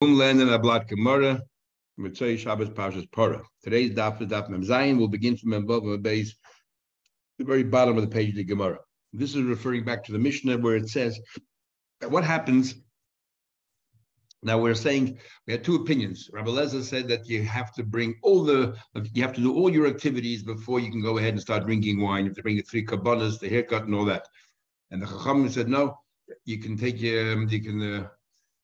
And Ablat Gemara, Mitzvah Shabbos Parshas Parah. Today's daf is daf Mem Zayin. We'll begin from above base, the very bottom of the page of the Gemara. This is referring back to the Mishnah where it says what happens. Now we're saying we had two opinions. Rabbi Lezer said that you have to bring all the, you have to do all your activities before you can go ahead and start drinking wine. You have to bring the three kabbalas, the haircut, and all that. And the Chacham said no, you can take um, you can. Uh,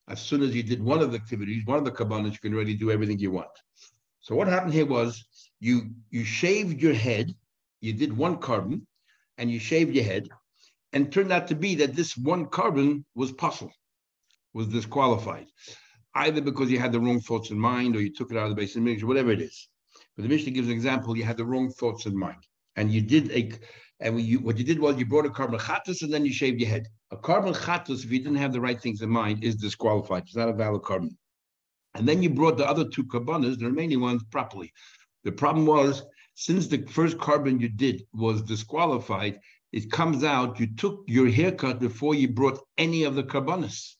as soon as you did one of the activities, one of the kabbanas, you can already do everything you want. So what happened here was you you shaved your head, you did one korban, and you shaved your head, and turned out to be that this one korban was pasul, was disqualified, either because you had the wrong thoughts in mind or you took it out of the of the whatever it is. But the Mishnah gives an example: you had the wrong thoughts in mind, and you did a and you, what you did was you brought a korban chatus and then you shaved your head. A korban chatus, if you didn't have the right things in mind, is disqualified. It's not a valid korban. And then you brought the other two korbanos, the remaining ones, properly. The problem was, since the first korban you did was disqualified, it comes out you took your haircut before you brought any of the korbanos.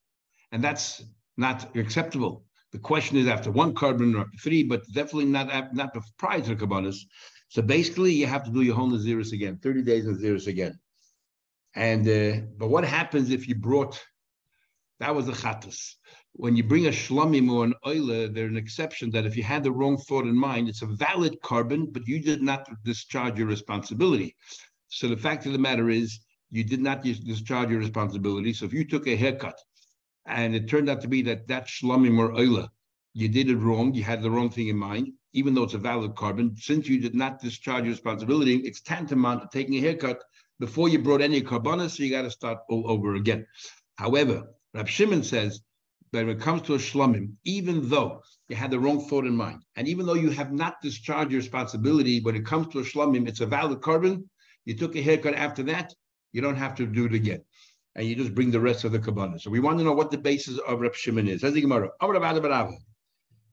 And that's not acceptable. The question is after one korban or after three, but definitely not, not prior to the korbanos. So basically, you have to do your whole Naziris again, 30 days Naziris again. And uh, but what happens if you brought that was a chatus. When you bring a shlamim or an oile, there's an exception that if you had the wrong thought in mind, it's a valid korban, but you did not discharge your responsibility. So the fact of the matter is, you did not discharge your responsibility. So if you took a haircut and it turned out to be that that shlamim or oile, you did it wrong, you had the wrong thing in mind, even though it's a valid korban, since you did not discharge your responsibility, it's tantamount to taking a haircut before you brought any korbanos, so you got to start all over again. However, Rab Shimon says that when it comes to a shlomim, even though you had the wrong thought in mind, and even though you have not discharged your responsibility, when it comes to a shlomim, it's a valid korban. You took a haircut after that, you don't have to do it again. And you just bring the rest of the kabbalah. So we want to know what the basis of Rab Shimon is.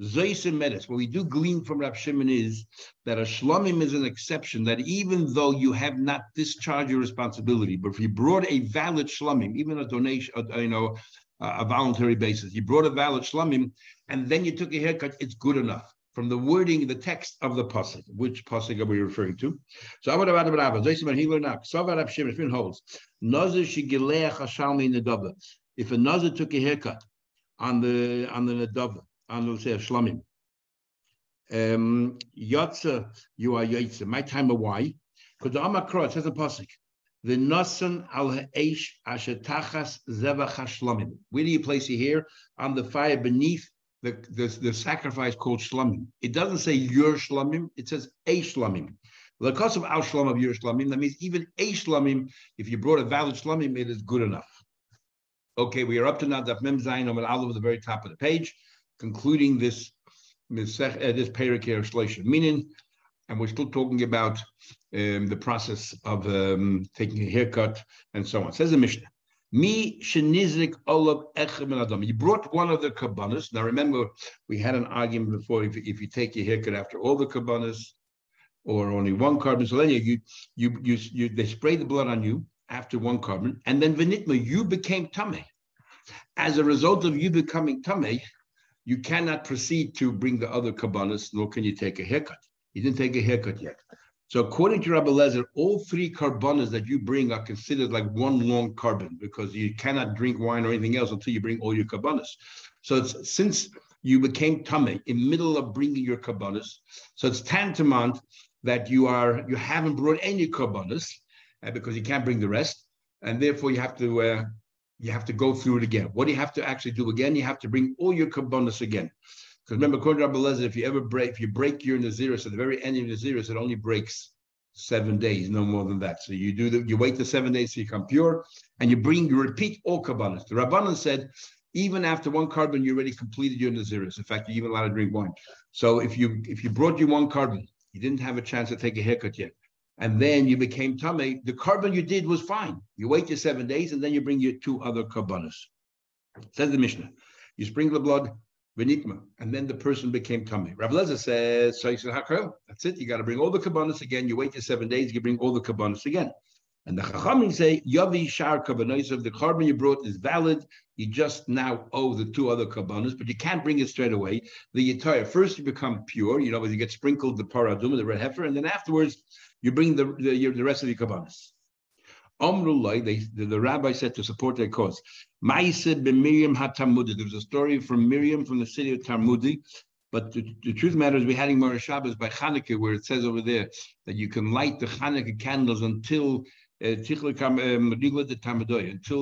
What we do glean from Rab Shimon is that a shlomim is an exception, that even though you have not discharged your responsibility, but if you brought a valid shlomim, even a donation, uh, you know, a voluntary basis, you brought a valid shlomim, and then you took a haircut, it's good enough. From the wording, the text of the pasuk, which pasuk are we referring to? So Amar Rabbi Rabbi, Zoisim and Hiler Nak, Savar Rab Shimon, holds, Nazir Shigileach Hashalmi. If a Nazir took a haircut on the on the Nedava, say shlamim. Um, Yotza, you are Yotza. My time of why? Because the Amakra, it says a pasuk. The nasan al ha'esh ashetachas zevach hashlamim. Where do you place it here? On the fire beneath the, the, the sacrifice called shlamim. It doesn't say your shlamim, it says a shlamim. The cost of al shlam of your shlamim, that means even a shlamim, if you brought a valid shlamim, it is good enough. Okay, we are up to now the Mem Zayin amud aleph at the very top of the page concluding this uh, this Perikir and we're still talking about um, the process of um, taking a haircut and so on. Says the Mishnah. Me shenizik olav adam. You brought one of the kabbanas. Now remember, we had an argument before. If, if you take your haircut after all the kabbanas, or only one korban, so then you you you you they spray the blood on you after one korban, and then venitma, you became tame. As a result of you becoming tame, you cannot proceed to bring the other kabbalas, nor can you take a haircut. You didn't take a haircut yet. So according to Rabbi Lezer, all three karbanas that you bring are considered like one long korban because you cannot drink wine or anything else until you bring all your karbanas. So it's, since you became tame in middle of bringing your karbanas, so it's tantamount that you are you haven't brought any karbanas uh, because you can't bring the rest, and therefore you have to uh, you have to go through it again. What do you have to actually do again? You have to bring all your kabbanas again. Because remember, according to Rabbi Lezer, if you ever break, if you break your Naziris at the very end of Naziris, it only breaks seven days, no more than that. So you do the, you wait the seven days so you come pure, and you bring, you repeat all kabbanas. The Rabbanan said, even after one korban, you already completed your Naziris. In fact, you're even allowed to drink wine. So if you if you brought you one korban, you didn't have a chance to take a haircut yet and then you became tummy. the korban you did was fine. You wait your seven days, and then you bring your two other korbanos. Says the Mishnah. You sprinkle the blood, venitma, and then the person became tummy. Rabbi Lezer says, so he said, that's it. You got to bring all the korbanos again. You wait your seven days, you bring all the korbanos again. And the Chachamim say, Yavi Shar Kabbanos, the korban you brought is valid. You just now owe the two other kabbanas, but you can't bring it straight away. The Yitaya, first you become pure, you know, when you get sprinkled the paradum, the red heifer, and then afterwards you bring the, the, the rest of the kabbanas. Omrullah, they, the, the rabbi said to support their cause. Maise Miriam HaTamudi. There was a story from Miriam from the city of Talmudi. But the, the truth matters, we're having Mara Shabbos by Hanukkah, where it says over there that you can light the Hanukkah candles until until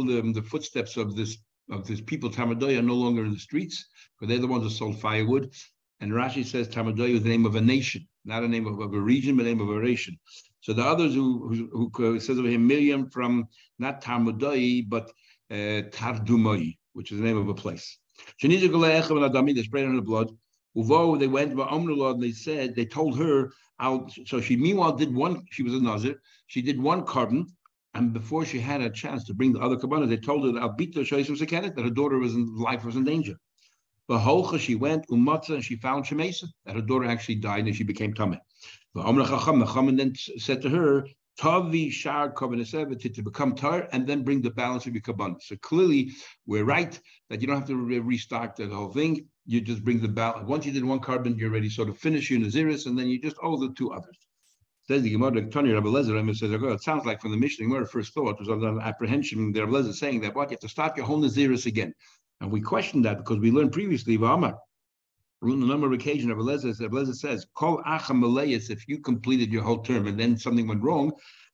the, the footsteps of this of this people Tamadoy are no longer in the streets, because they're the ones that sold firewood. And Rashi says Tamadoy is the name of a nation, not a name of, of a region, but a name of a nation. So the others who, who, who says over here Miriam from not Tamadoy, but uh, Tardumoy, which is the name of a place. They sprayed on the blood. Uvo, they went, to and they said, they told her, I'll, so she meanwhile did one, she was a Nazir, she did one korban, and before she had a chance to bring the other kabbalah, they told her that Albita Shaisim Sekanet, that her daughter was in life was in danger. But Holcha, she went, Umatza, and she found Shemesa, that her daughter actually died and she became Tameh. The Amr Chacham, the then said to her, Tavi Shar to become tar and then bring the balance of your kabbalah. So clearly, we're right that you don't have to re- restart the whole thing. You just bring the balance. Once you did one korban, you're ready sort of finish your Naziris, and then you just owe the two others. Says the Gemara, Rabbi Lezer, says, it sounds like from the Mishnah, Gemara first thought was on apprehension. The Rabbi Lezer saying that what you have to start your whole Naziris again, and we questioned that because we learned previously, V'amar, on a number of occasions, Rabbi Lezer, Rabbi Lezer says, "Call acham if you completed your whole term and then something went wrong,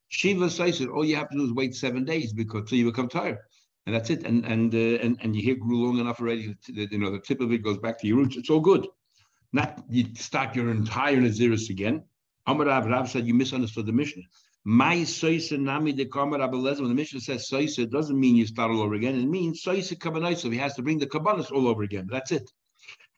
Shiva says it. All you have to do is wait seven days because till you become tired, and that's it. And and uh, and and you hair grew long enough already. That, you know the tip of it goes back to your roots. It's all good. Not you start your entire Naziris again. Amar Rav Rav said you misunderstood the Mishnah. My soisa nami de kamar abeleza. When the Mishnah says soisa, it doesn't mean you start all over again. It means soisa kabbanis. He has to bring the kabbanis all over again. That's it.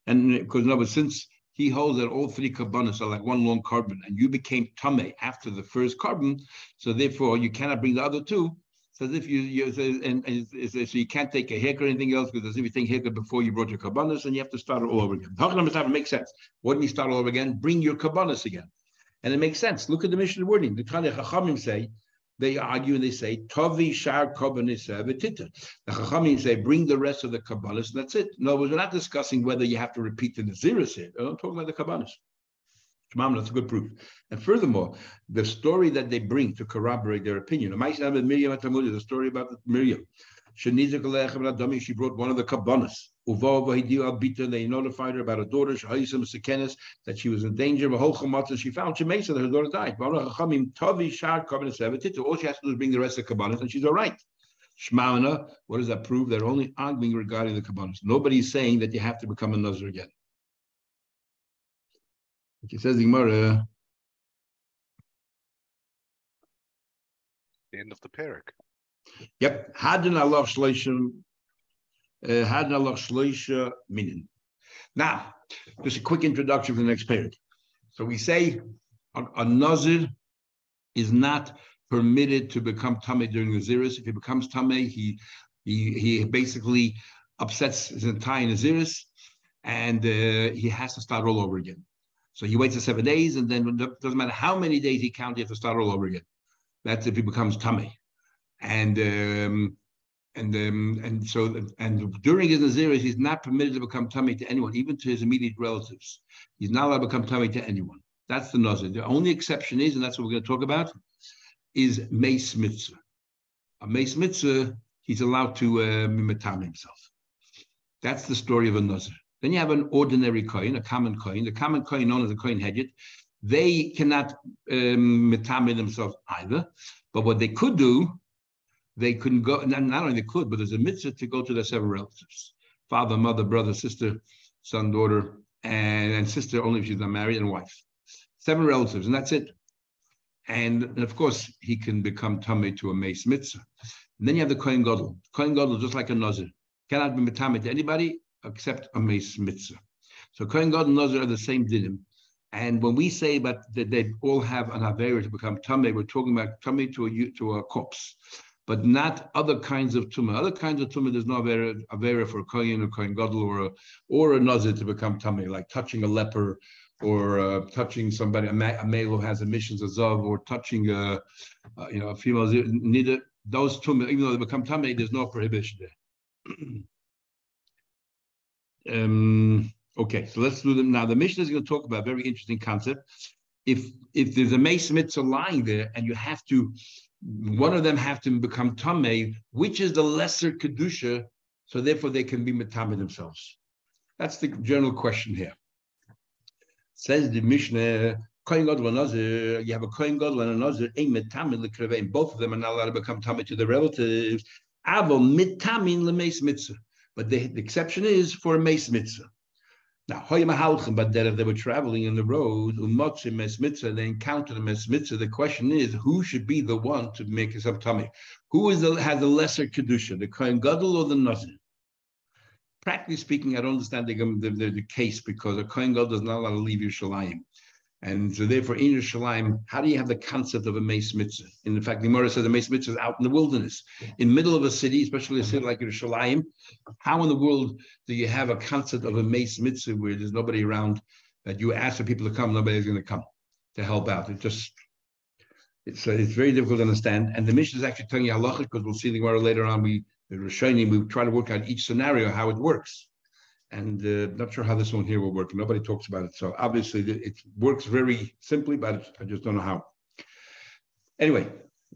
And uh, because no, but since he holds that all three kabbanis are like one long korban, and you became tame after the first korban, so therefore you cannot bring the other two. So if you, you and, and, so you can't take a haircut or anything else because if you think haircut before you brought your kabbanis, and you have to start all over again. How can it make sense? Why do you start all over again? Bring your kabbanis again. And it makes sense. Look at the Mishnah wording. The Tanya Chachamim say, they argue and they say, Tovi Shar Vetita. The Chachamim say, bring the rest of the Kabbanis, and that's it. No, we're not discussing whether you have to repeat the Naziris here. I'm talking about the Kabbanis. Shemam, that's a good proof. And furthermore, the story that they bring to corroborate their opinion. The story about Miriam. She brought one of the kabbanas. They notified her about her daughter, that she was in danger. She found Shemesa, that her daughter died. All she has to do is bring the rest of the kabbanas, and she's all right. Shmaana, what does that prove? They're only arguing regarding the kabbanas. Nobody's saying that you have to become a Nazir again. He says the. The end of the parak. Yep. Hadin Allah Shleishim. Uh, Hadin Allah Shleisha Minin. Now, just a quick introduction for the next period. So we say a, a Nazir is not permitted to become Tameh during the Naziris. If he becomes Tameh, he, he, he basically upsets his entire Naziris and uh, he has to start all over again. So he waits seven days, and then it doesn't matter how many days he counts, he has to start all over again. That's if he becomes tummy. And um, and um, and so and during his naziris, he's not permitted to become tummy to anyone, even to his immediate relatives. He's not allowed to become tummy to anyone. That's the nazir. The only exception is, and that's what we're going to talk about, is meis mitzvah. A meis mitzvah, he's allowed to uh, himself. That's the story of a nazir. Then you have an ordinary coin, a common coin, the common coin known as a kohen hedyot. They cannot um, themselves either. But what they could do, they couldn't go, not, not only they could, but there's a mitzvah to go to their seven relatives father, mother, brother, sister, son, daughter, and, and sister only if she's not married, and wife. Seven relatives, and that's it. And, and of course, he can become tummy to a meis mitzvah. And then you have the Kohen Gadol. Kohen Gadol, just like a Nazir, cannot be mitame to anybody except a mace mitzvah. So Kohen Gadol and Nazir are the same dinim. And when we say that they all have an avera to become tamei, we're talking about tamei to a to a corpse. But not other kinds of tumah. Other kinds of tumah, there's no avera, avera for a kohen or kohen gadol or a, or a nazir to become tummy, like touching a leper or uh, touching somebody, a, ma- a, male who has emissions of zav, or touching a, uh, you know, a female. Neither those tumah, even though they become tummy, there's no prohibition there. um, okay, so let's do them now. The mission is going to talk about a very interesting concept. If if there's a meis mitzvah lying there and you have to one of them have to become tamei, which is the lesser kedusha, so therefore they can be metame themselves. That's the general question here. Says the Mishnah, Kohen Gadol Nazir, you have a Kohen Gadol and a Nazir, a metamin lekrevein. Both of them are not allowed to become tamei to their relatives. Avo mitamin lemeis mitzvah. But the, the exception is for a meis mitzvah. Now, but that if they were traveling in the road, they encountered a mes mitzvah. The question is, who should be the one to make a tummy? Who is the, has the lesser kedusha, the kohen gadol or the nazir? Practically speaking, I don't understand the, the, the, case because a kohen gadol does not allow to leave Yerushalayim. And so therefore, in Yerushalayim, how do you have the concept of a meis mitzvah? In fact, the Gemara says a meis mitzvah is out in the wilderness, in the middle of a city, especially a city like Yerushalayim. How in the world do you have a concept of a meis mitzvah where there's nobody around that you ask for people to come, nobody's going to come to help out? It just it's uh, it's very difficult to understand. And the mission is actually telling you halacha because we'll see the Gemara later on. We the Rishonim, we try to work out each scenario how it works and uh, not sure how this one here will work. Nobody talks about it. So obviously it works very simply, but I just don't know how. Anyway,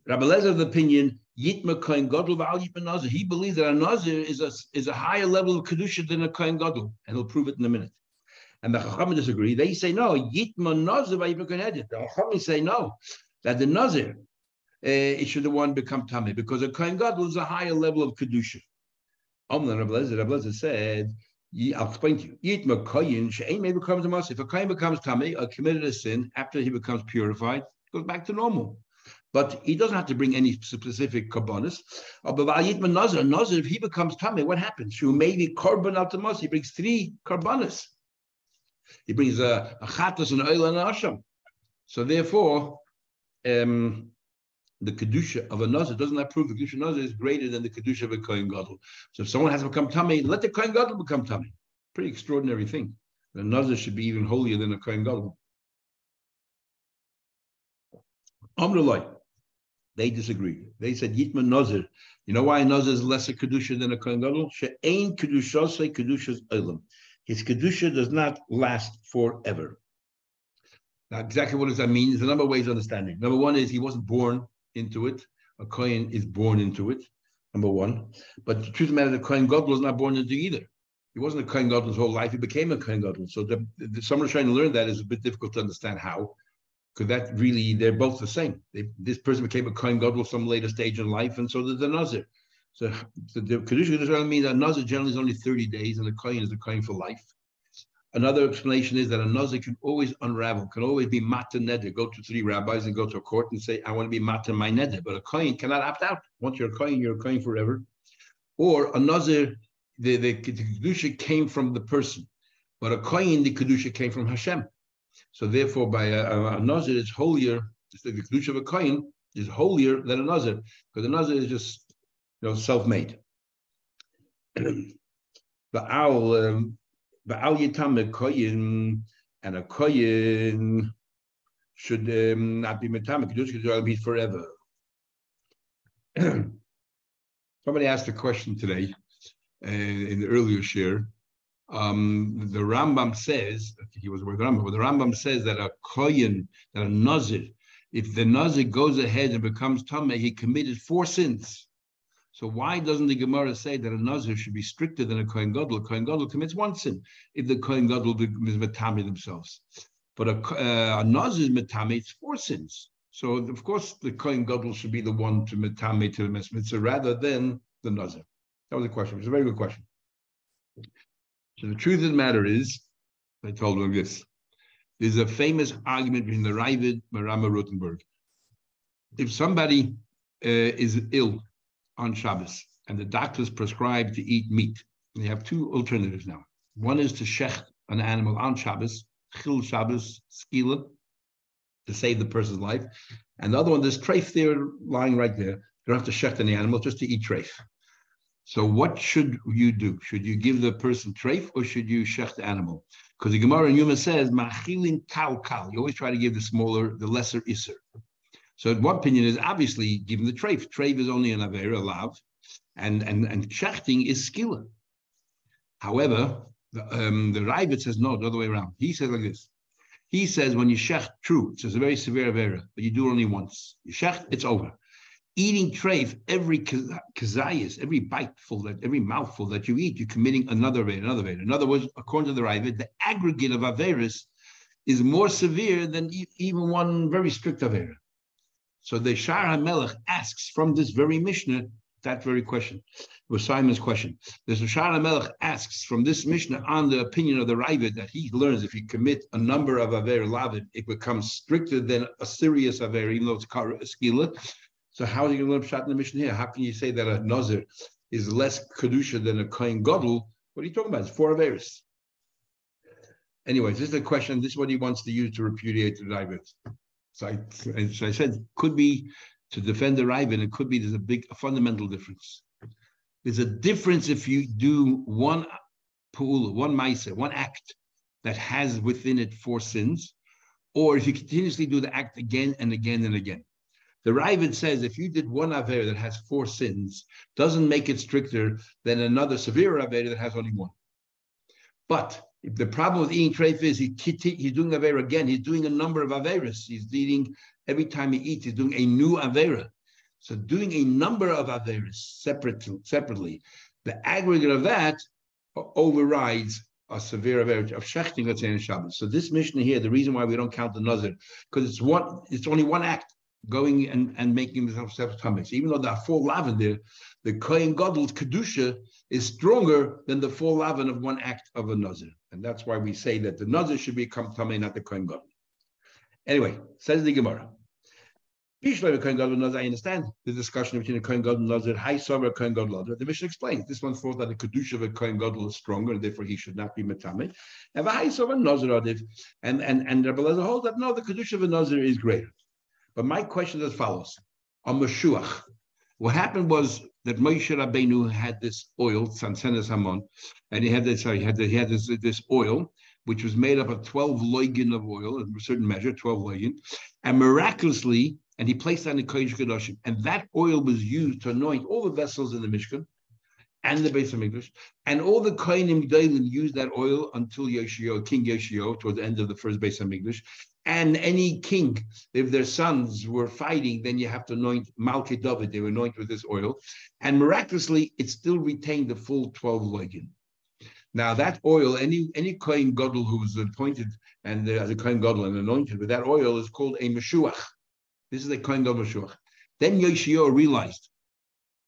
Rabbi Lezer's opinion, Yitma Kohen Gadol Nazir. He believes that a Nazir is a, is a higher level of Kedusha than a Kohen Gadol, and he'll prove it in a minute. And the Chachamim disagree. They say no, Yitma Nazir Yitma Kohen The Chachamim say no, that the Nazir, uh, it should the one become Tameh, because a Kohen Gadol is a higher level of Kedusha. Omna Rabbi Lezer, Rabbi Lezer said, I'll explain to you. May. If a koyin becomes tamei or committed a sin after he becomes purified, goes back to normal. But he doesn't have to bring any specific karbonis. Uh, but nazar, if he becomes tamei, what happens? Shu maybe korban al He brings three karbonis. He brings a, chatas, an oil, and an asham. So therefore, um, the kedusha of a nazir doesn't that prove the kedusha nazir is greater than the kedusha of a kohen gadol? So if someone has become tummy, let the kohen gadol become tummy. Pretty extraordinary thing. The nazir should be even holier than a kohen gadol. Amrullah, they disagreed. They said Yitman Nazir. You know why a Nazir is lesser kedusha than a kohen gadol? She'ain kedusha say kedusha's olam. His kedusha does not last forever. Now, exactly what does that mean? There's a number of ways of understanding. Number one is he wasn't born into it. A Kohen is born into it, number one. But the truth of the matter, the Kohen God was not born into either. He wasn't a Kohen God his whole life. He became a Kohen God. So the, the, someone trying to learn that is a bit difficult to understand how. Because that really, they're both the same. They, this person became a Kohen God some later stage in life, and so did the Nazir. So the, the Kedusha doesn't mean that Nazir generally is only 30 days, and the Kohen is a Kohen for life. Another explanation is that a nazir can always unravel, can always be mata neder, go to three rabbis and go to a court and say, I want to be mata my neder. But a kohen cannot opt out. Once you're a kohen, you're a kohen forever. Or a the, the, the kedusha came from the person, but a kohen, the kedusha came from Hashem. So therefore, by a, a, a it's holier. The kedusha of a kohen is holier than a nazir because a nazir is just you know self-made. But our um, and a Koyin should um, not be Metame, Kedusha should be forever. Somebody asked a question today uh, in the earlier share. Um, the Rambam says, he was with Rambam, but the Rambam says that a Koyin, that a Nazir, if the Nazir goes ahead and becomes Tameh, he committed four sins. So why doesn't the Gemara say that a Nazir should be stricter than a Kohen Gadol? A Kohen Gadol commits one sin if the Kohen Gadol is Matami themselves. But a, uh, a Nazir is Matami, it's four sins. So of course the Kohen Gadol should be the one to Matami to the Mitzvah rather than the Nazir. That was a question. It's a very good question. So the truth of the matter is, I told them this. There's a famous argument between the Ravid and Rama Rothenburg. If somebody uh, is ill on Shabbos, and the doctors prescribe to eat meat. They have two alternatives now. One is to shech an animal on Shabbos, chil Shabbos, skila, to save the person's life. And the other one, there's treif there lying right there. You don't have to shecht any animal, just to eat treif. So what should you do? Should you give the person treif or should you shecht the animal? Because the Gemara in Yuma says, machilin kal kal. You always try to give the smaller, the lesser iser. So one opinion is obviously given the treif. Treif is only an avera, lav, and, and, and shechting is skilla. However, the, um, the Ravid says no, the other way around. He says like this. He says when you shecht, true, it's a very severe avera, but you do it only once. You shecht, it's over eating treif, every kazayas, every biteful, that every mouthful that you eat, you're committing another vein, another vein. In other words, according to the Ravid, the aggregate of averis is more severe than e- even one very strict avera. So the Shaar HaMelech asks from this very Mishnah that very question. Was Simon's question. The Shaar HaMelech asks from this Mishnah on the opinion of the Ravid that he learns if you commit a number of aver lavid, it becomes stricter than a serious aver, even though it's skila. So how are you going to learn pshat in the mission here? How can you say that a nazir is less kedusha than a kohen gadol? What are you talking about? It's four averis. Anyways, this is the question. This is what he wants to use to repudiate the Ravid. So I, so I said, could be to defend the Ravid, it could be there's a big, a fundamental difference. There's a difference if you do one pool, one maisa, one act that has within it four sins, or if you continuously do the act again and again and again. The Ravid says if you did one Aver that has four sins, doesn't make it stricter than another severe Aver that has only one. But the problem with eating treif is he, he's doing Aver again. He's doing a number of Averas. He's eating, every time he eats, he's doing a new Avera. So doing a number of Averas separate, separately, the aggregate of that overrides a severe average of shechting, let's say, in Shabbos. So this mission here, the reason why we don't count the Nazir, because it's one, it's only one act going and, and making themselves tummies. Even though there are four lavin there, the Kohen Gadol's Kedusha is stronger than the four lavin of one act of a Nazir. And that's why we say that the Nazir should become tummy, not the Kohen Gadol. Anyway, says the Gemara. I understand the discussion between the Kohen Gadol and Nazir. High summer Kohen Gadol The Mishnah explains this one thought that the kedusha of a Kohen Gadol is stronger, and therefore he should not be metame. And high summer Nazir and and and Rabbi Lezer holds that no, the kedusha of a Nazir is greater. But my question is as follows: On Mashuach, what happened was that Moshe Rabbeinu had this oil, Sansenes Hamon, and he had this. Sorry, he had, the, he had this, this oil, which was made up of twelve loigin of oil, in a certain measure, twelve loigin, and miraculously, and he placed that in the Kodesh Kedoshim, and that oil was used to anoint all the vessels in the Mishkan and the base of English, and all the Kohanim Gdalim used that oil until Yoshio, King Yoshio, towards the end of the first base of English, and any king, if their sons were fighting, then you have to anoint Malki David. They were anointed with this oil. And miraculously, it still retained the full 12 legin. Now, that oil, any any Kohen Gadol who was appointed and as a Kohen Gadol and anointed with that oil is called a Meshuach. This is a Kohen Gadol Meshuach. Then Yoshio realized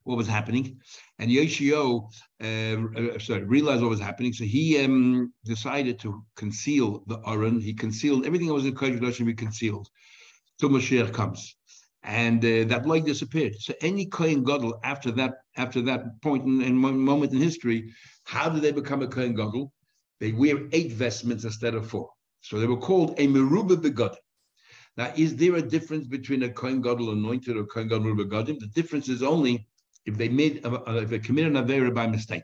what was happening. And Yoshio, uh, uh, sorry, realized what was happening. So he um, decided to conceal the Aron. He concealed everything that was in Kodesh should be concealed till Mashiach comes. And uh, that light disappeared. So any Kohen Gadol after that, after that point in, in moment in history, how did they become a Kohen Gadol? They wear eight vestments instead of four. So they were called a Meruba Begad. Now, is there a difference between a Kohen Gadol anointed or Kohen Gadol Meruba The difference is only if they made if they committed an avera by mistake.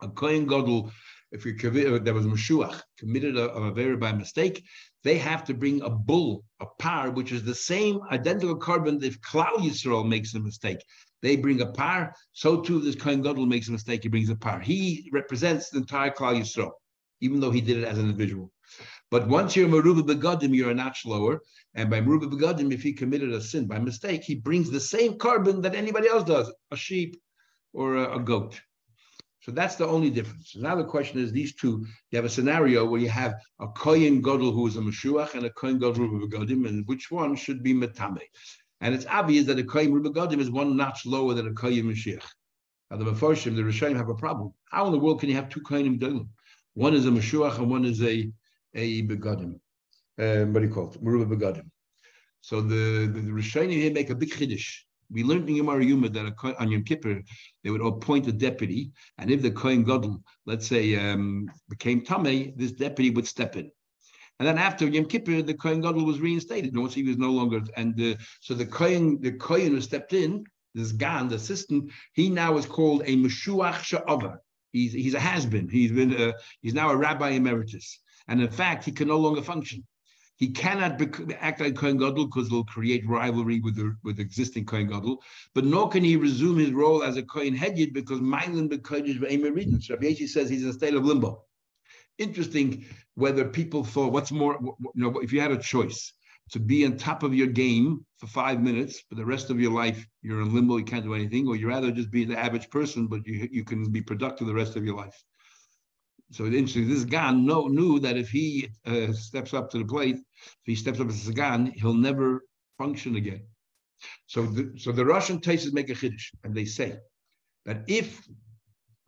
A kohen gadol, if you there was Meshuach committed a, a avera by mistake, they have to bring a bull, a par, which is the same identical korban. If Klal Yisrael makes a mistake, they bring a par. So too, this kohen gadol makes a mistake, he brings a par. He represents the entire Klal Yisrael, even though he did it as an individual. But once you're Maruba Begadim, you're a notch lower. And by Maruba Begadim, if he committed a sin by mistake, he brings the same korban that anybody else does, a sheep or a, a goat. So that's the only difference. Now the question is these two, you have a scenario where you have a Kohen Gadol who is a Meshuach and a Kohen Gadol Ruba Begadim, and which one should be Metame? And it's obvious that a Kohen Ruba Begadim is one notch lower than a Kohen Mashiach. Now the Mefarshim, the Rishayim have a problem. How in the world can you have two Kohenim Gedolim? One is a Meshuach and one is a a begadim. Um, what do you call it? Meruba begadim. So the the, the Rishonim here make a big chiddush. We learned in Yomar Yuma that a, on Yom Kippur they would appoint a deputy, and if the Kohen Gadol, let's say, um, became Tameh, this deputy would step in. And then after Yom Kippur, the Kohen Gadol was reinstated. No, he was no longer, and uh, so the Kohen, the Kohen who stepped in, this Gan, the assistant, he now is called a Meshuach Sha'ava. He's, he's a has-been. He's been uh, he's now a rabbi emeritus. And in fact, he can no longer function. He cannot act like Kohen Gadol because it'll create rivalry with the with existing Kohen Gadol. But nor can he resume his role as a Kohen Hedyot because Mailan Bekodesh Be'emeridin. So Rabbi says he's in a state of limbo. Interesting whether people thought, what's more, you know, if you had a choice to be on top of your game for five minutes, but the rest of your life you're in limbo, you can't do anything, or you rather just be the average person, but you, you can be productive the rest of your life. So interesting. This Gan know, knew that if he uh, steps up to the plate, if he steps up as a Gan, he'll never function again. So the, so the Russian tastes make a chiddush, and they say that if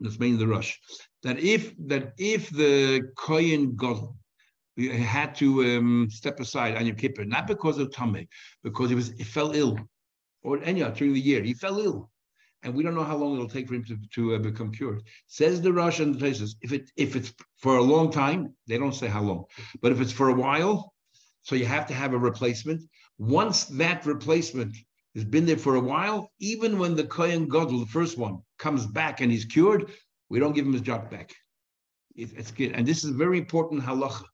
that's mainly the rush that if that if the Kohen Gadol had to um, step aside on Yom Kippur, not because of Tameh, because he was he fell ill, or anyhow during the year he fell ill, and we don't know how long it'll take for him to, to uh, become cured. Says the Rosh and the places, if it if it's for a long time, they don't say how long, but if it's for a while, so you have to have a replacement. Once that replacement has been there for a while, even when the Kohen Gadol, the first one, comes back and he's cured, we don't give him his job back. It, it's good. And this is very important halacha.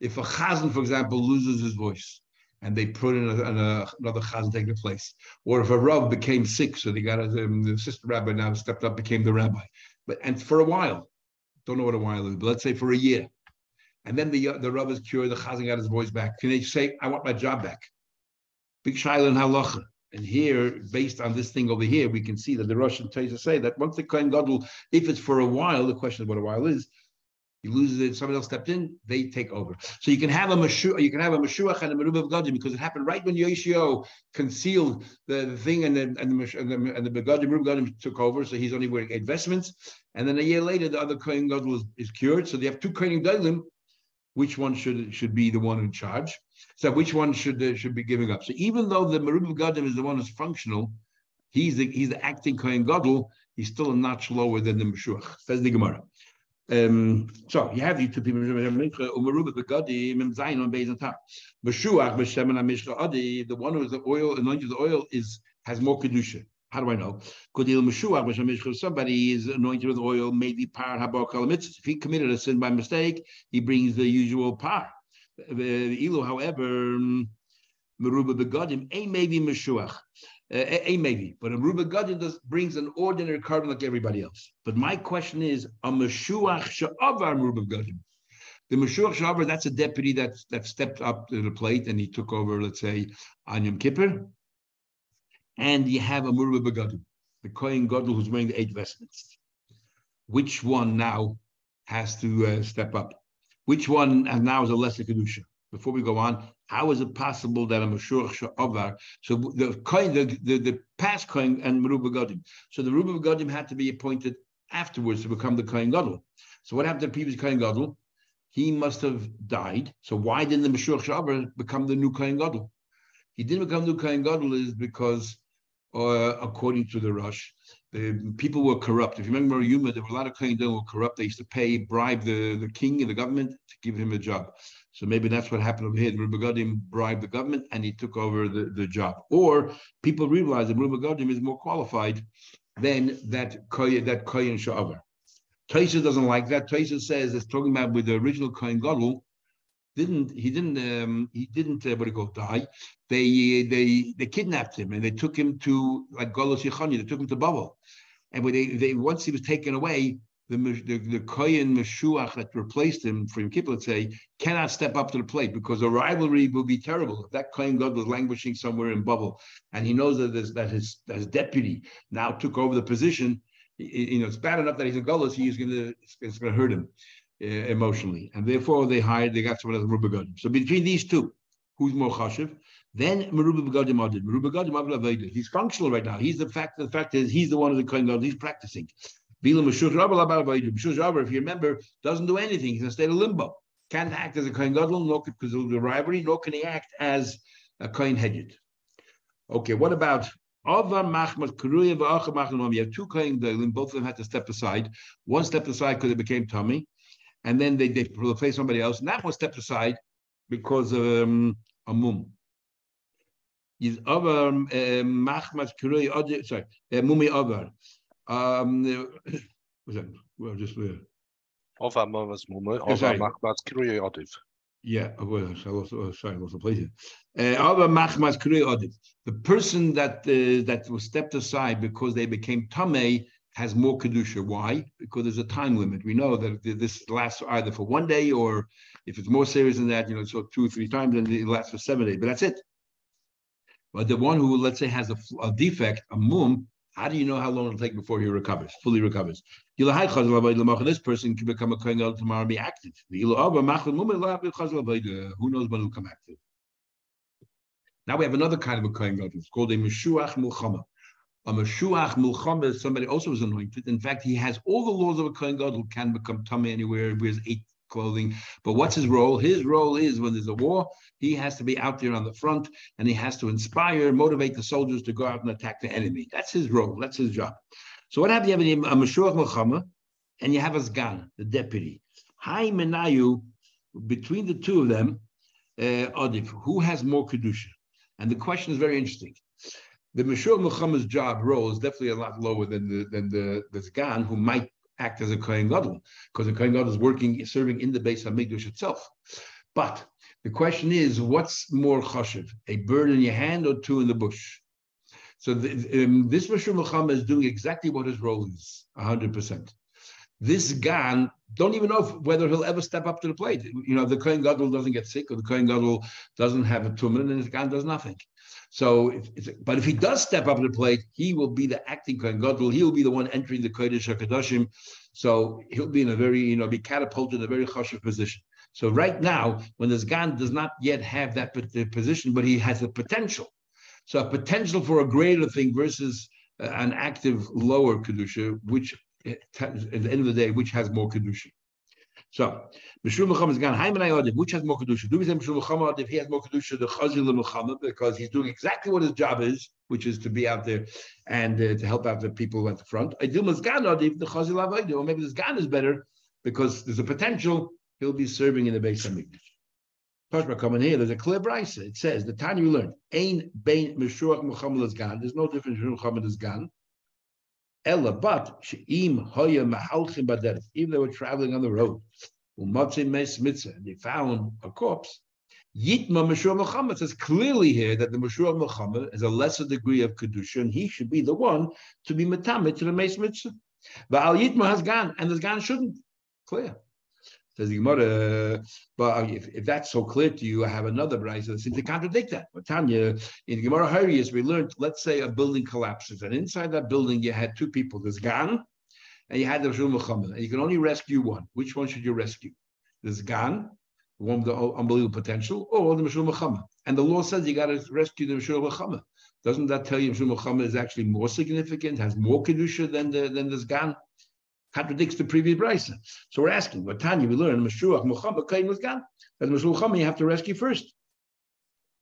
If a chazan, for example, loses his voice and they put in, a, a, another chazan taking place, or if a rav became sick, so they got a, um, the assistant rabbi now stepped up, became the rabbi. But and for a while, don't know what a while is, but let's say for a year, and then the the rav is cured, the chazan got his voice back. Can they say, "I want my job back"? Big shaila in halacha. And here, based on this thing over here, we can see that the Russian to say that once the Kohen Gadol, if it's for a while, the question is what a while is, he loses it, somebody else stepped in, they take over. So you can have a Mashuach, you can have a Mashuach and a Merubah of Gadim because it happened right when Yoshio concealed the, the thing and then and the and the, and the Gadim took over, so he's only wearing eight vestments. And then a year later, the other Kohen Gadol is, is cured. So they have two Kohen Gadim. Which one should should be the one in charge? So which one should uh, should be giving up? So even though the Merubah Gadim is the one who's functional, he's the he's the acting Kohen Gadol. He's still a notch lower than the Meshuach. Says the Gemara. Um, so you have these two people. The one who is the oil anointed the oil is has more kedusha. How do I know? Somebody is anointed with oil, maybe par If he committed a sin by mistake, he brings the usual par. The Ilu, however, Meruba begadim, a maybe Meshuach. A maybe, but a Meruba begadim does brings an ordinary korban like everybody else. But my question is, a Meshuach sha'avar Meruba begadim. The Meshuach sha'avar, that's a deputy that that stepped up to the plate and he took over, let's say, on Yom Kippur. And you have a Meruba begadim, the Kohen Gadol who's wearing the eight vestments. Which one now has to uh, step up? Which one now is a lesser kedusha? Before we go on, how is it possible that a Mashur Sha'avar, so the coin, the, the, the past coin and Meruba Gadim. So the Meruba Gadim had to be appointed afterwards to become the Kohen Gadol. So what happened to the previous Kohen Gadol? He must have died. So why didn't the Mashur Sha'avar become the new Kohen Gadol? He didn't become the new Kohen Gadol is because, uh, according to the Rush, the people were corrupt. If you remember Yuma, there were a lot of Kohen who were corrupt. They used to pay, bribe the, the king and the government to give him a job. So maybe that's what happened over here. The Rubagodim bribed the government and he took over the, the job. Or people realized that Rubagodim is more qualified than that Kohen that Kohen Sha'avar. Taisa doesn't like that. Taisa says it's talking about with the original Kohen Gadol, didn't he didn't um, he didn't uh, what do you call die? They they they kidnapped him and they took him to like Golos Yechani. They took him to Babel, and when they they once he was taken away, the the, the Kohen Meshuach that replaced him for Yom Kippur, let's say, cannot step up to the plate because the rivalry will be terrible. If that Kohen God was languishing somewhere in Babel and he knows that that his that his deputy now took over the position, you know, it's bad enough that he's in Golos, he's going to it's going to hurt him uh, emotionally, and therefore they hired they got someone as Meruba Gadim. So between these two, who's more chashiv? Then Meruba Gadim Adid. Meruba Gadim He's functional right now. He's the fact. The fact is he's the one who's the God. He's practicing. If you remember, doesn't do anything. He's in a state of limbo. Can't act as a Kohen Gadol, nor because of the rivalry, nor can he act as a Kohen Hedyot. Okay, what about Ava Machmas Kuruya V'Acha Machnom? You have two Kohen Gadolim, both of them had to step aside. One stepped aside because it became tummy and then they, they replace somebody else. And that one stepped aside because of um, a mum. is over machmas kurei sorry mumi over um was that well just where over machmas mumi over machmas kurei odiv yeah, well, I lost, oh, sorry, I was lost the place here. Uh, the person that uh, that was stepped aside because they became tamei has more kedusha. Why? Because there's a time limit. We know that this lasts either for one day or if it's more serious than that, you know, so two or three times, then it lasts for seven days. But that's it. But the one who, let's say, has a, a defect, a mum, how do you know how long it'll take before he recovers, fully recovers? This person can become a kohen gadol tomorrow and be active. Who knows when he'll come active? Now we have another kind of a kohen gadol. It's called a meshuach mulchama. A meshuach mulchama is somebody also was anointed. In fact, he has all the laws of a kohen gadol. Can become tummy anywhere. Wears eight clothing. But what's his role? His role is when there's a war, he has to be out there on the front and he has to inspire, motivate the soldiers to go out and attack the enemy. That's his role. That's his job. So what happens? You have a Meshuach Milchamah and you have a Sgan, the deputy. Hai Menayu, between the two of them, uh, Adif, who has more Kedusha? And the question is very interesting. The Meshuach Milchamah's job role is definitely a lot lower than the than the, the Sgan, who might act as a Kohen Gadol, because the Kohen Gadol is working, serving in the base of Mikdash itself. But the question is, what's more chashiv, a bird in your hand or two in the bush? So the, um, this Mashur Milchamah is doing exactly what his role is, 100%. This Gan, don't even know if, whether he'll ever step up to the plate. You know, the Kohen Gadol doesn't get sick, or the Kohen Gadol doesn't have a tumor, and his Gan does nothing. So, if, but if he does step up to the plate, he will be the acting Kohen Gadol. He will be the one entering the Kodesh HaKadoshim. So he'll be in a very, you know, be catapulted in a very chashiv position. So right now, when the Zgan does not yet have that position, but he has the potential. So a potential for a greater thing versus uh, an active lower kedusha, which at the end of the day, which has more kedusha. So, Mishur Milchamah is gone. Haimanai which has more kedusha? Do we say Mishur Milchamah if he has more kedusha, the Chazil Milchamah, because he's doing exactly what his job is, which is to be out there and uh, to help out the people at the front. I do Mazgan if the Chazil Avodah, or maybe this Zgan is better because there's a potential he'll be serving in the base of Mikdash. Toshba coming here, there's a clear brisa. It says the time you learn, Ain Bain Meshuach Milchamah Gan. There's no difference between Milchamah Gan. Ella, but Sheim Hoya Mahalchim even they were traveling on the road, Umatzim Mes Mitzvah, and they found a corpse. Yitma Meshur Milchamah says clearly here that the Meshur Milchamah has a lesser degree of Kedusha, and he should be the one to be Matamid to the Mes Mitzvah. But Al Yitma has gone, and the Gan shouldn't. Clear. Says the Gemara, but if, if that's so clear to you, I have another brayso that seems to contradict that. But Tanya, in Gemara Horayos, we learned, let's say a building collapses, and inside that building you had two people, there's Gan, and you had the Rasul Milchamah, and you can only rescue one. Which one should you rescue? There's Gan, the one with the unbelievable potential, or the Rasul Milchamah. And the law says you got to rescue the Rasul Milchamah. Doesn't that tell you Rasul Milchamah is actually more significant, has more kedusha than the than this Gan? Contradicts the previous brisa. So we're asking, what Tanya we learn, Meshuach Milchamah Kain was gone. As Meshuach Milchamah, you have to rescue first.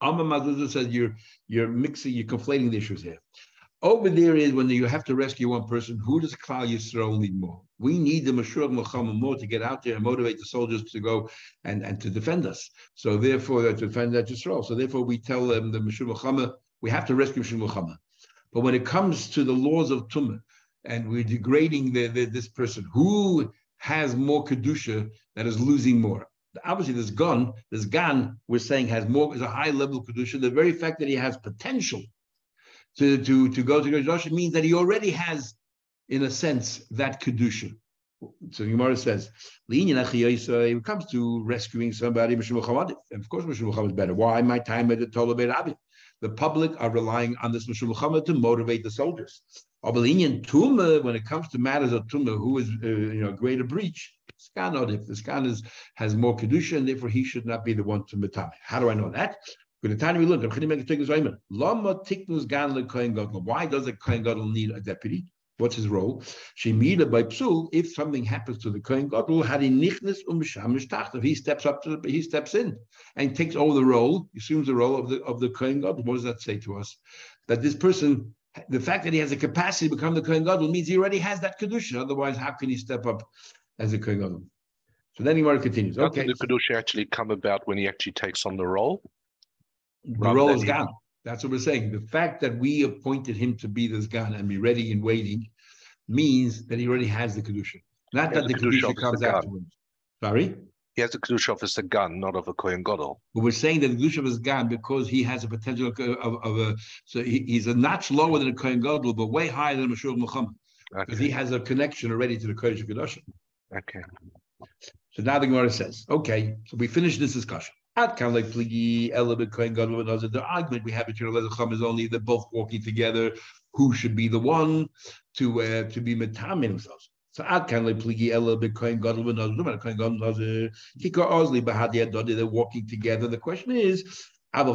Amma Mazuza says you're you're mixing, you're conflating the issues here. Over there is when you have to rescue one person, who does Klal Yisrael need more? We need the Meshuach Milchamah more to get out there and motivate the soldiers to go and, and to defend us. So therefore, to defend that Yisrael. So therefore, we tell them the Meshuach Milchamah, we have to rescue Meshuach Milchamah. But when it comes to the laws of Tumah, and we're degrading the, the, this person. Who has more kedusha that is losing more? Obviously, this gun, this gun, we're saying has more is a high level kedusha. The very fact that he has potential to to to go to Kedusha means that he already has, in a sense, that kedusha. So Gemara says, when it comes to rescuing somebody, of course, Milchamah is better. Why? My time at the Tolabed The public are relying on this Milchamah to motivate the soldiers. Tuma, when it comes to matters of Tuma, who is uh, you know greater breach, Skan if the Skan is, has more kedusha, and therefore he should not be the one to metame. How do I know that? Why does a Kohen Gadol need a deputy? What's his role? She Shemida by psul. If something happens to the Kohen Gadol, had he nichnes um If he steps up to the, he steps in and takes over the role, assumes the role of the of the Kohen Gadol. What does that say to us? That this person the fact that he has a capacity to become the Kohen Gadol means he already has that kedusha. Otherwise, how can he step up as a Kohen Gadol? So then Gemara continues. Okay, the kedusha actually come about when he actually takes on the role. The role is gone. That's what we're saying. The fact that we appointed him to be this gun and be ready and waiting means that he already has the kedusha. Not that the, the kedusha comes afterwards. Sorry. He has the kedusha of a gun, not of a kohen gadol. But we're saying that the kedusha of sagan because he has a potential of, of, of a so he, he's a notch lower than a kohen gadol, but way higher than a Mashur Milchamah because okay. he has a connection already to the kodesh kedusha. Okay. So now the Gemara says, okay, so we finish this discussion. Kind of like pligi element kohen gadol The argument we have between Elazar is only they're both walking together. Who should be the one to uh, to be metam themselves? So ad kan le pligi ella be kohen gadol ben nazir, but kohen gadol nazir kikar ozli bahadi adodi. They're walking together. The question is, but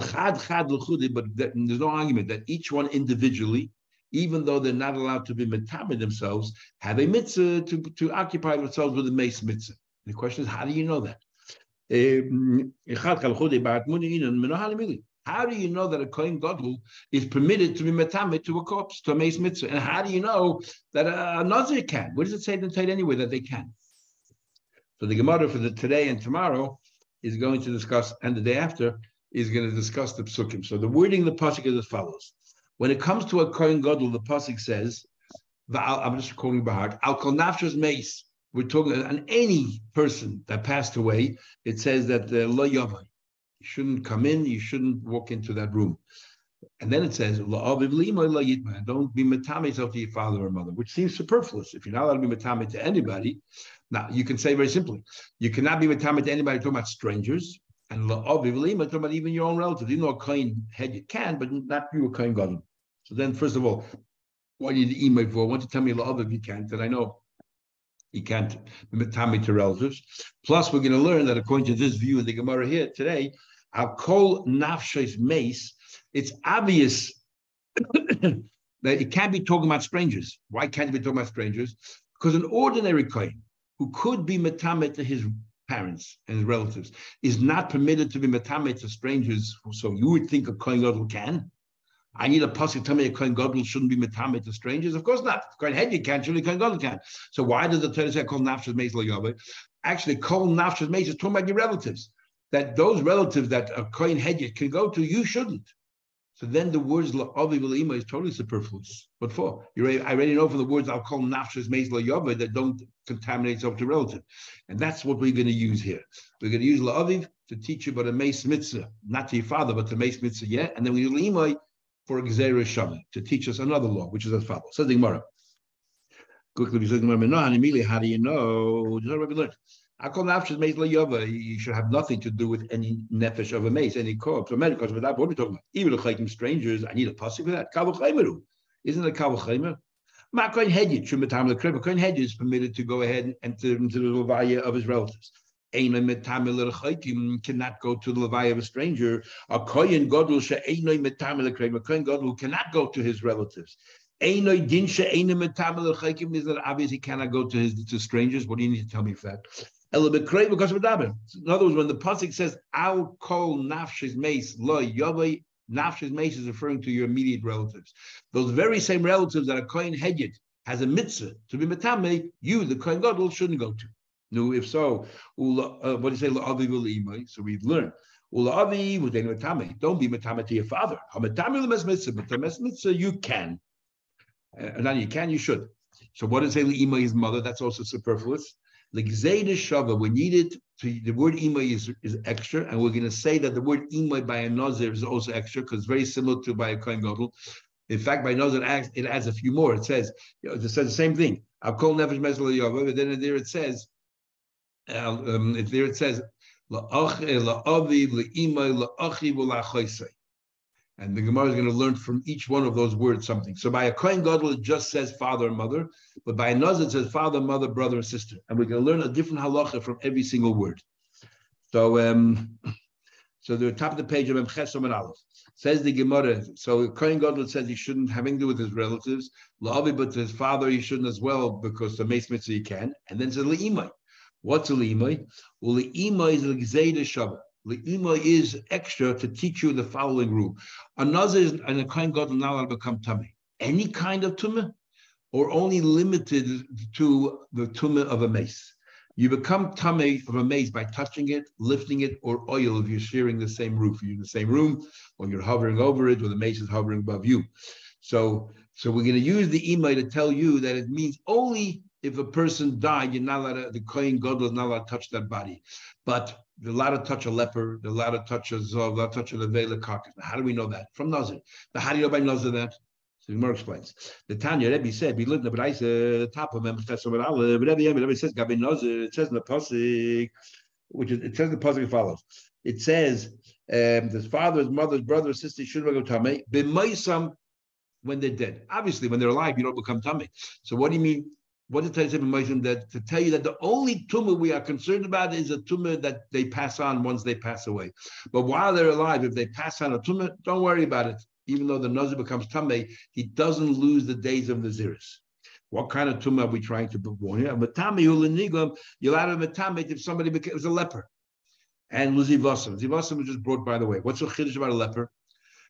there's no argument that each one individually, even though they're not allowed to be metamid themselves, have a mitzvah to, to occupy themselves with a meis mitzvah. The question is, how do you know that? Um, how do you know that a Kohen Gadol is permitted to be metamid to a corpse, to a meis mitzvah? And how do you know that a, Nazir can? What does it say in the Torah anyway that they can? So the Gemara for the today and tomorrow is going to discuss, and the day after is going to discuss the psukim. So the wording of the pasuk is as follows: When it comes to a Kohen Gadol, the pasuk says, "I'm just quoting Bahag, Al kol nafshos meis." We're talking on any person that passed away. It says that the lo yavai you shouldn't come in, you shouldn't walk into that room. And then it says, don't be matame to your father or mother, which seems superfluous. If you're not allowed to be matame to anybody, now you can say very simply, you cannot be matame to anybody talking about strangers, and talking about even your own relatives. You know a kohen hedyot can, but not you a kohen gadol. So then, first of all, what do you need email for? Don't you tell me la'aviv you can't, that I know you can't matame to relatives. Plus, we're going to learn that according to this view in the Gemara here today, I'll call nafshes meis, it's obvious that it can't be talking about strangers. Why can't it be talking about strangers? Because an ordinary kohen who could be metamet to his parents and his relatives is not permitted to be metamet to strangers. So you would think a kohen gadol can. I need a pasuk tell me a kohen gadol shouldn't be metamet to strangers. Of course not. Kohen Hedyot can't, surely kohen gadol can. So why does the Torah say call nafshes meis Actually, call nafshes meis is talking about your relatives that those relatives that a Kohen Hedyot can go to, you shouldn't. So then the words la'avi v'l'ima is totally superfluous. What for? you're I already know from the words I'll call nafshas meis la'yava that don't contaminate self to relative. And that's what we're going to use here. We're going to use la'aviv to teach you about a meis mitzvah, not to your father, but to meis mitzvah, yeah? And then we use l'imai for gzera shavi, to teach us another law, which is as follows. Says the Gemara. Quickly, we said, how do you know? Just what we learned. You should have nothing to do with any nefesh of a meis, any corpse. So many because that what are we talking about? Even the strangers, I need a pasuk for that. Kavachaymeru. Isn't it kavachaymer? Makoin hedjit, shumatam the krib. Koin hedjit is permitted to go ahead and enter into the levaya of his relatives. Cannot go to the levaya of a stranger. A koyin godul A koyin godul cannot go to his relatives. Einoi dinsha einoi metam is that obvious he cannot go to his to strangers. What do you need to tell me for that? because of In other words, when the pasuk says "Al kol nafshes meis lo yavai," nafshes meis is referring to your immediate relatives. Those very same relatives that a kohen hedyot has a mitzvah to be metame, you, the kohen gadol, shouldn't go to. No, if so, uh, what do you say? So we've learned. Don't be metame to your father. you can. Uh, now you can, you should. So what it say? Ima his mother. That's also superfluous. Like Shava, we needed to, the word imay is, is extra, and we're going to say that the word imay by a Nazir is also extra because it's very similar to by a Kohen Gadol. In fact, by Nazir, it adds, it a few more. It says, it says the same thing. I'll call Nefesh Mesel but then there it says, um, there it says. And the Gemara is going to learn from each one of those words something. So by a Kohen Gadol, it just says father and mother, but by a it says father, mother, brother, and sister. And we're going to learn a different halacha from every single word. So, um, so the top of the page of Emchesom and Aleph says the Gemara. So Kohen Gadol says he shouldn't have anything to do with his relatives. La'avi, but his father he shouldn't as well because the Meis Mitzvah he can. And then says Le'imai. What's a Le'imai? Well, the Le'imai is the Gezeira Shava. Le'ima is extra to teach you the following rule. Another is and a kohen gadol will not become tummy. Any kind of tumah, or only limited to the tumah of a meis. You become tummy of a meis by touching it, lifting it, or oil if you're sharing the same roof. You're in the same room, or you're hovering over it, or the meis is hovering above you. So, so we're going to use the email to tell you that it means only if a person died, you're not allowed to, the Kohen Gadol is not allowed to touch that body. But they're allowed to touch a leper, they're allowed to touch a Zov, allowed to touch a Levela carcass. How do we know that? From Nazir. Now, how do you know by Nazir that? So the Gemara explains. The Tanya Rebbe said, "Be looked at the the top of them." But Rebbe, Rebbe says, "Gabi Nazir." It says in the pasuk, which is, it says the pasuk follows. It says, um, "His father's mother's brother, sister should go tame b'maisam when they're dead. Obviously, when they're alive, you don't become tummy. So what do you mean? What did Taisib mention that to tell you that the only tumah we are concerned about is a tumah that they pass on once they pass away. But while they're alive, if they pass on a tumah, don't worry about it even though the nazir becomes tamei, he doesn't lose the days of naziris. What kind of tumah are we trying to perform here? Matami ulenigam, you'll have a matami if somebody becomes a leper. And Luzivasim. Zivasim was just brought by the way. What's so chiddush about a leper?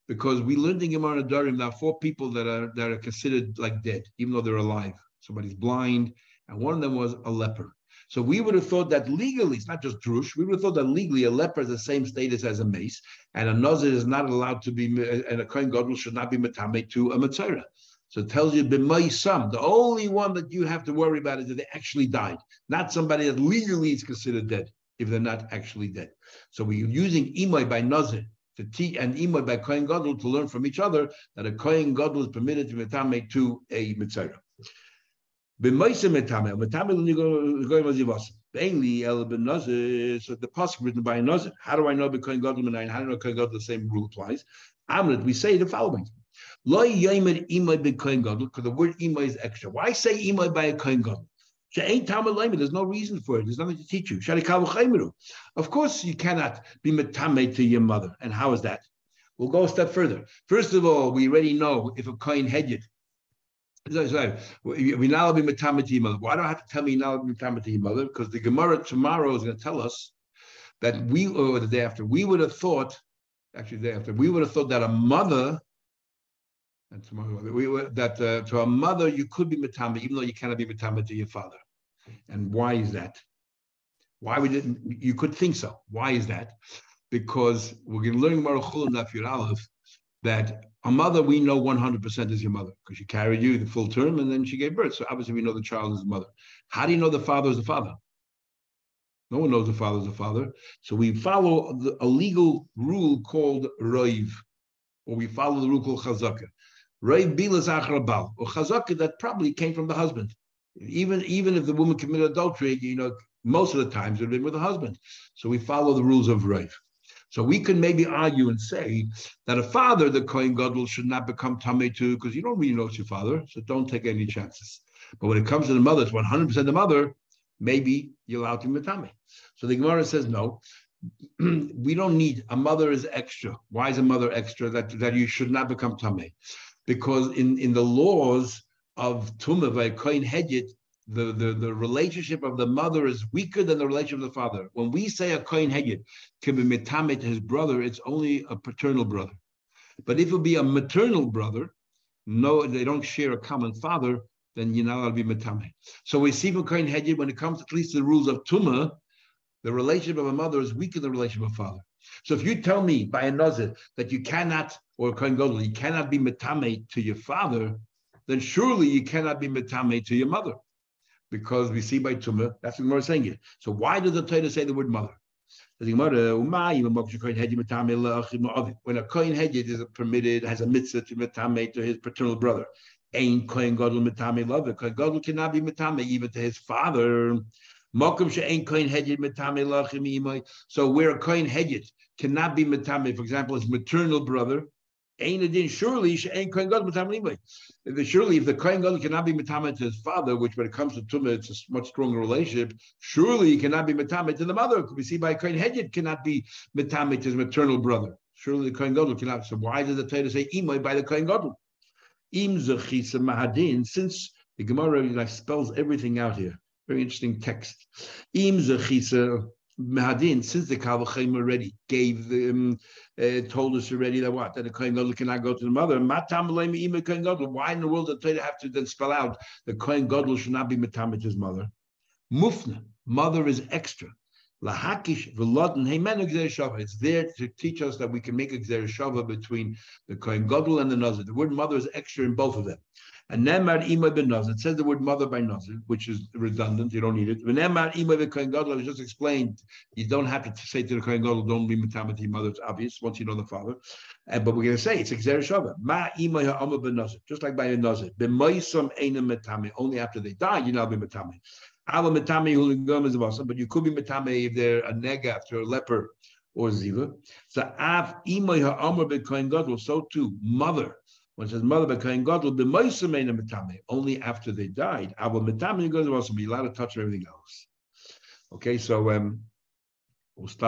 Because we learned in Gemara Nedarim are four people that are that are considered like dead, even though they're alive. Somebody's blind, and one of them was a leper. So we would have thought that legally, it's not just drush, we would have thought that legally a leper is the same status as a meis, and a nazir is not allowed to be, and a kohen gadol should not be metame to a mitzvah. So it tells you b'maisam. The only one that you have to worry about is that they actually died, not somebody that legally is considered dead if they're not actually dead. So we're using imoy by nazir to teach and imoy by kohen gadol to learn from each other that a kohen gadol is permitted to metame to a mitzvah. Mainly el ben. So the pasuk written by a nazir. How do I know Kohen Gadol menayin? How do I know Kohen Gadol? The same rule applies. Amrit, we say the following. Lo yomer imay be Kohen because the word imay is extra. Why say imay by a Kohen Gadol? There's no reason for it. There's nothing to teach you. Of course, you cannot be metame to your mother. And how is that? We'll go a step further. First of all, we already know if a hedyot so, we now be metamati mother. Why do I have to tell me now be metamati mother? Because the Gemara tomorrow is going to tell us that we, or the day after, we would have thought, actually the day after, we would have thought that a mother, and tomorrow, we were, that uh, to a mother you could be metama, even though you cannot be metama to your father. And why is that? Why we didn't? You could think so. Why is that? Because we're going to learn Gemara Chulun Aleph that a mother we know 100% is your mother because she carried you the full term and then she gave birth. So obviously we know the child is the mother. How do you know the father is the father? No one knows the father is the father. So we follow the, a legal rule called roiv, or we follow the rule called chazaka. Roiv bilas achrabal, or chazaka that probably came from the husband. Even, even if the woman committed adultery, you know, most of the times it would have been with the husband. So we follow the rules of roiv. So we can maybe argue and say that a father, the Kohen Gadol, should not become Tameh too, because you don't really know it's your father, so don't take any chances. But when it comes to the mother, it's 100% the mother, maybe you're allowed to be Tameh. So the Gemara says, no, we don't need, a mother is extra. Why is a mother extra? That, that you should not become Tameh. Because in, in the laws of Tumah by Kohen Hedyot, the, the, the relationship of the mother is weaker than the relationship of the father. When we say a kohen hedyot can be mitame to his brother, it's only a paternal brother. But if it be a maternal brother, no, they don't share a common father, then you're not allowed to be mitame. So we see from kohen hedyot when it comes at least to the rules of tuma, the relationship of a mother is weaker than the relationship of a father. So if you tell me by a nazir that you cannot, or kohen gadol, you cannot be mitame to your father, then surely you cannot be mitame to your mother because we see by Tumah, that's what we're saying here. So why does the Torah say the word mother? When a kohen hedyot is permitted, has a mitzvah to metame to his paternal brother. Ain kohen gadol metame love. Kohen gadol cannot be metame even to his father. So where a kohen hedyot cannot be metame, for example, his maternal brother, Ain't surely she ain't Kohen Gadol anyway. Surely, if the Kohen Gadol cannot be metamet to his father, which when it comes to tumah, it's a much stronger relationship. Surely, he cannot be metamet to the mother. We see by Kohen Hedyot cannot be metamet to his maternal brother? Surely, the Kohen Gadol cannot. So why does the Torah say imoy by the Kohen Gadol? Im mahadin. Since the Gemara like, spells everything out here. Very interesting text. Im zechisa Mahadin, since the Kavachim already gave them, uh, told us already that what? That the Kohen Gadol cannot go to the mother. Matam Kohen Gadol. Why in the world did they have to then spell out the Kohen Gadol should not be Matamit his mother? Mufna. Mother is extra. Lahakish v'lodin heimenu shava. It's there to teach us that we can make a shava between the kohen gadol and the nazir. The word mother is extra in both of them. And Nemar Ima ben. It says the word mother by Nazir, which is redundant. You don't need it. Nemar Ima ben Kohen Gadol. I just explained. You don't have to say to the Kohen Gadol, don't be your mother. It's obvious once you know the father. Uh, but we're going to say it's Xer Shava. Ma Ima Ha'ama ben Nazir. Just like by a Nazir. B'moisam Eina metame. Only after they die, you now be metame. Ala metame huligom is awesome, but you could be metame if they're a nega after a leper or ziva. So av Ima Ha'ama ben Kohen Gadol. So too, mother when says mother Kohen Gadol, the metame, only after they died. Our metame goes also be allowed to touch everything else. Okay, so um, we'll stop.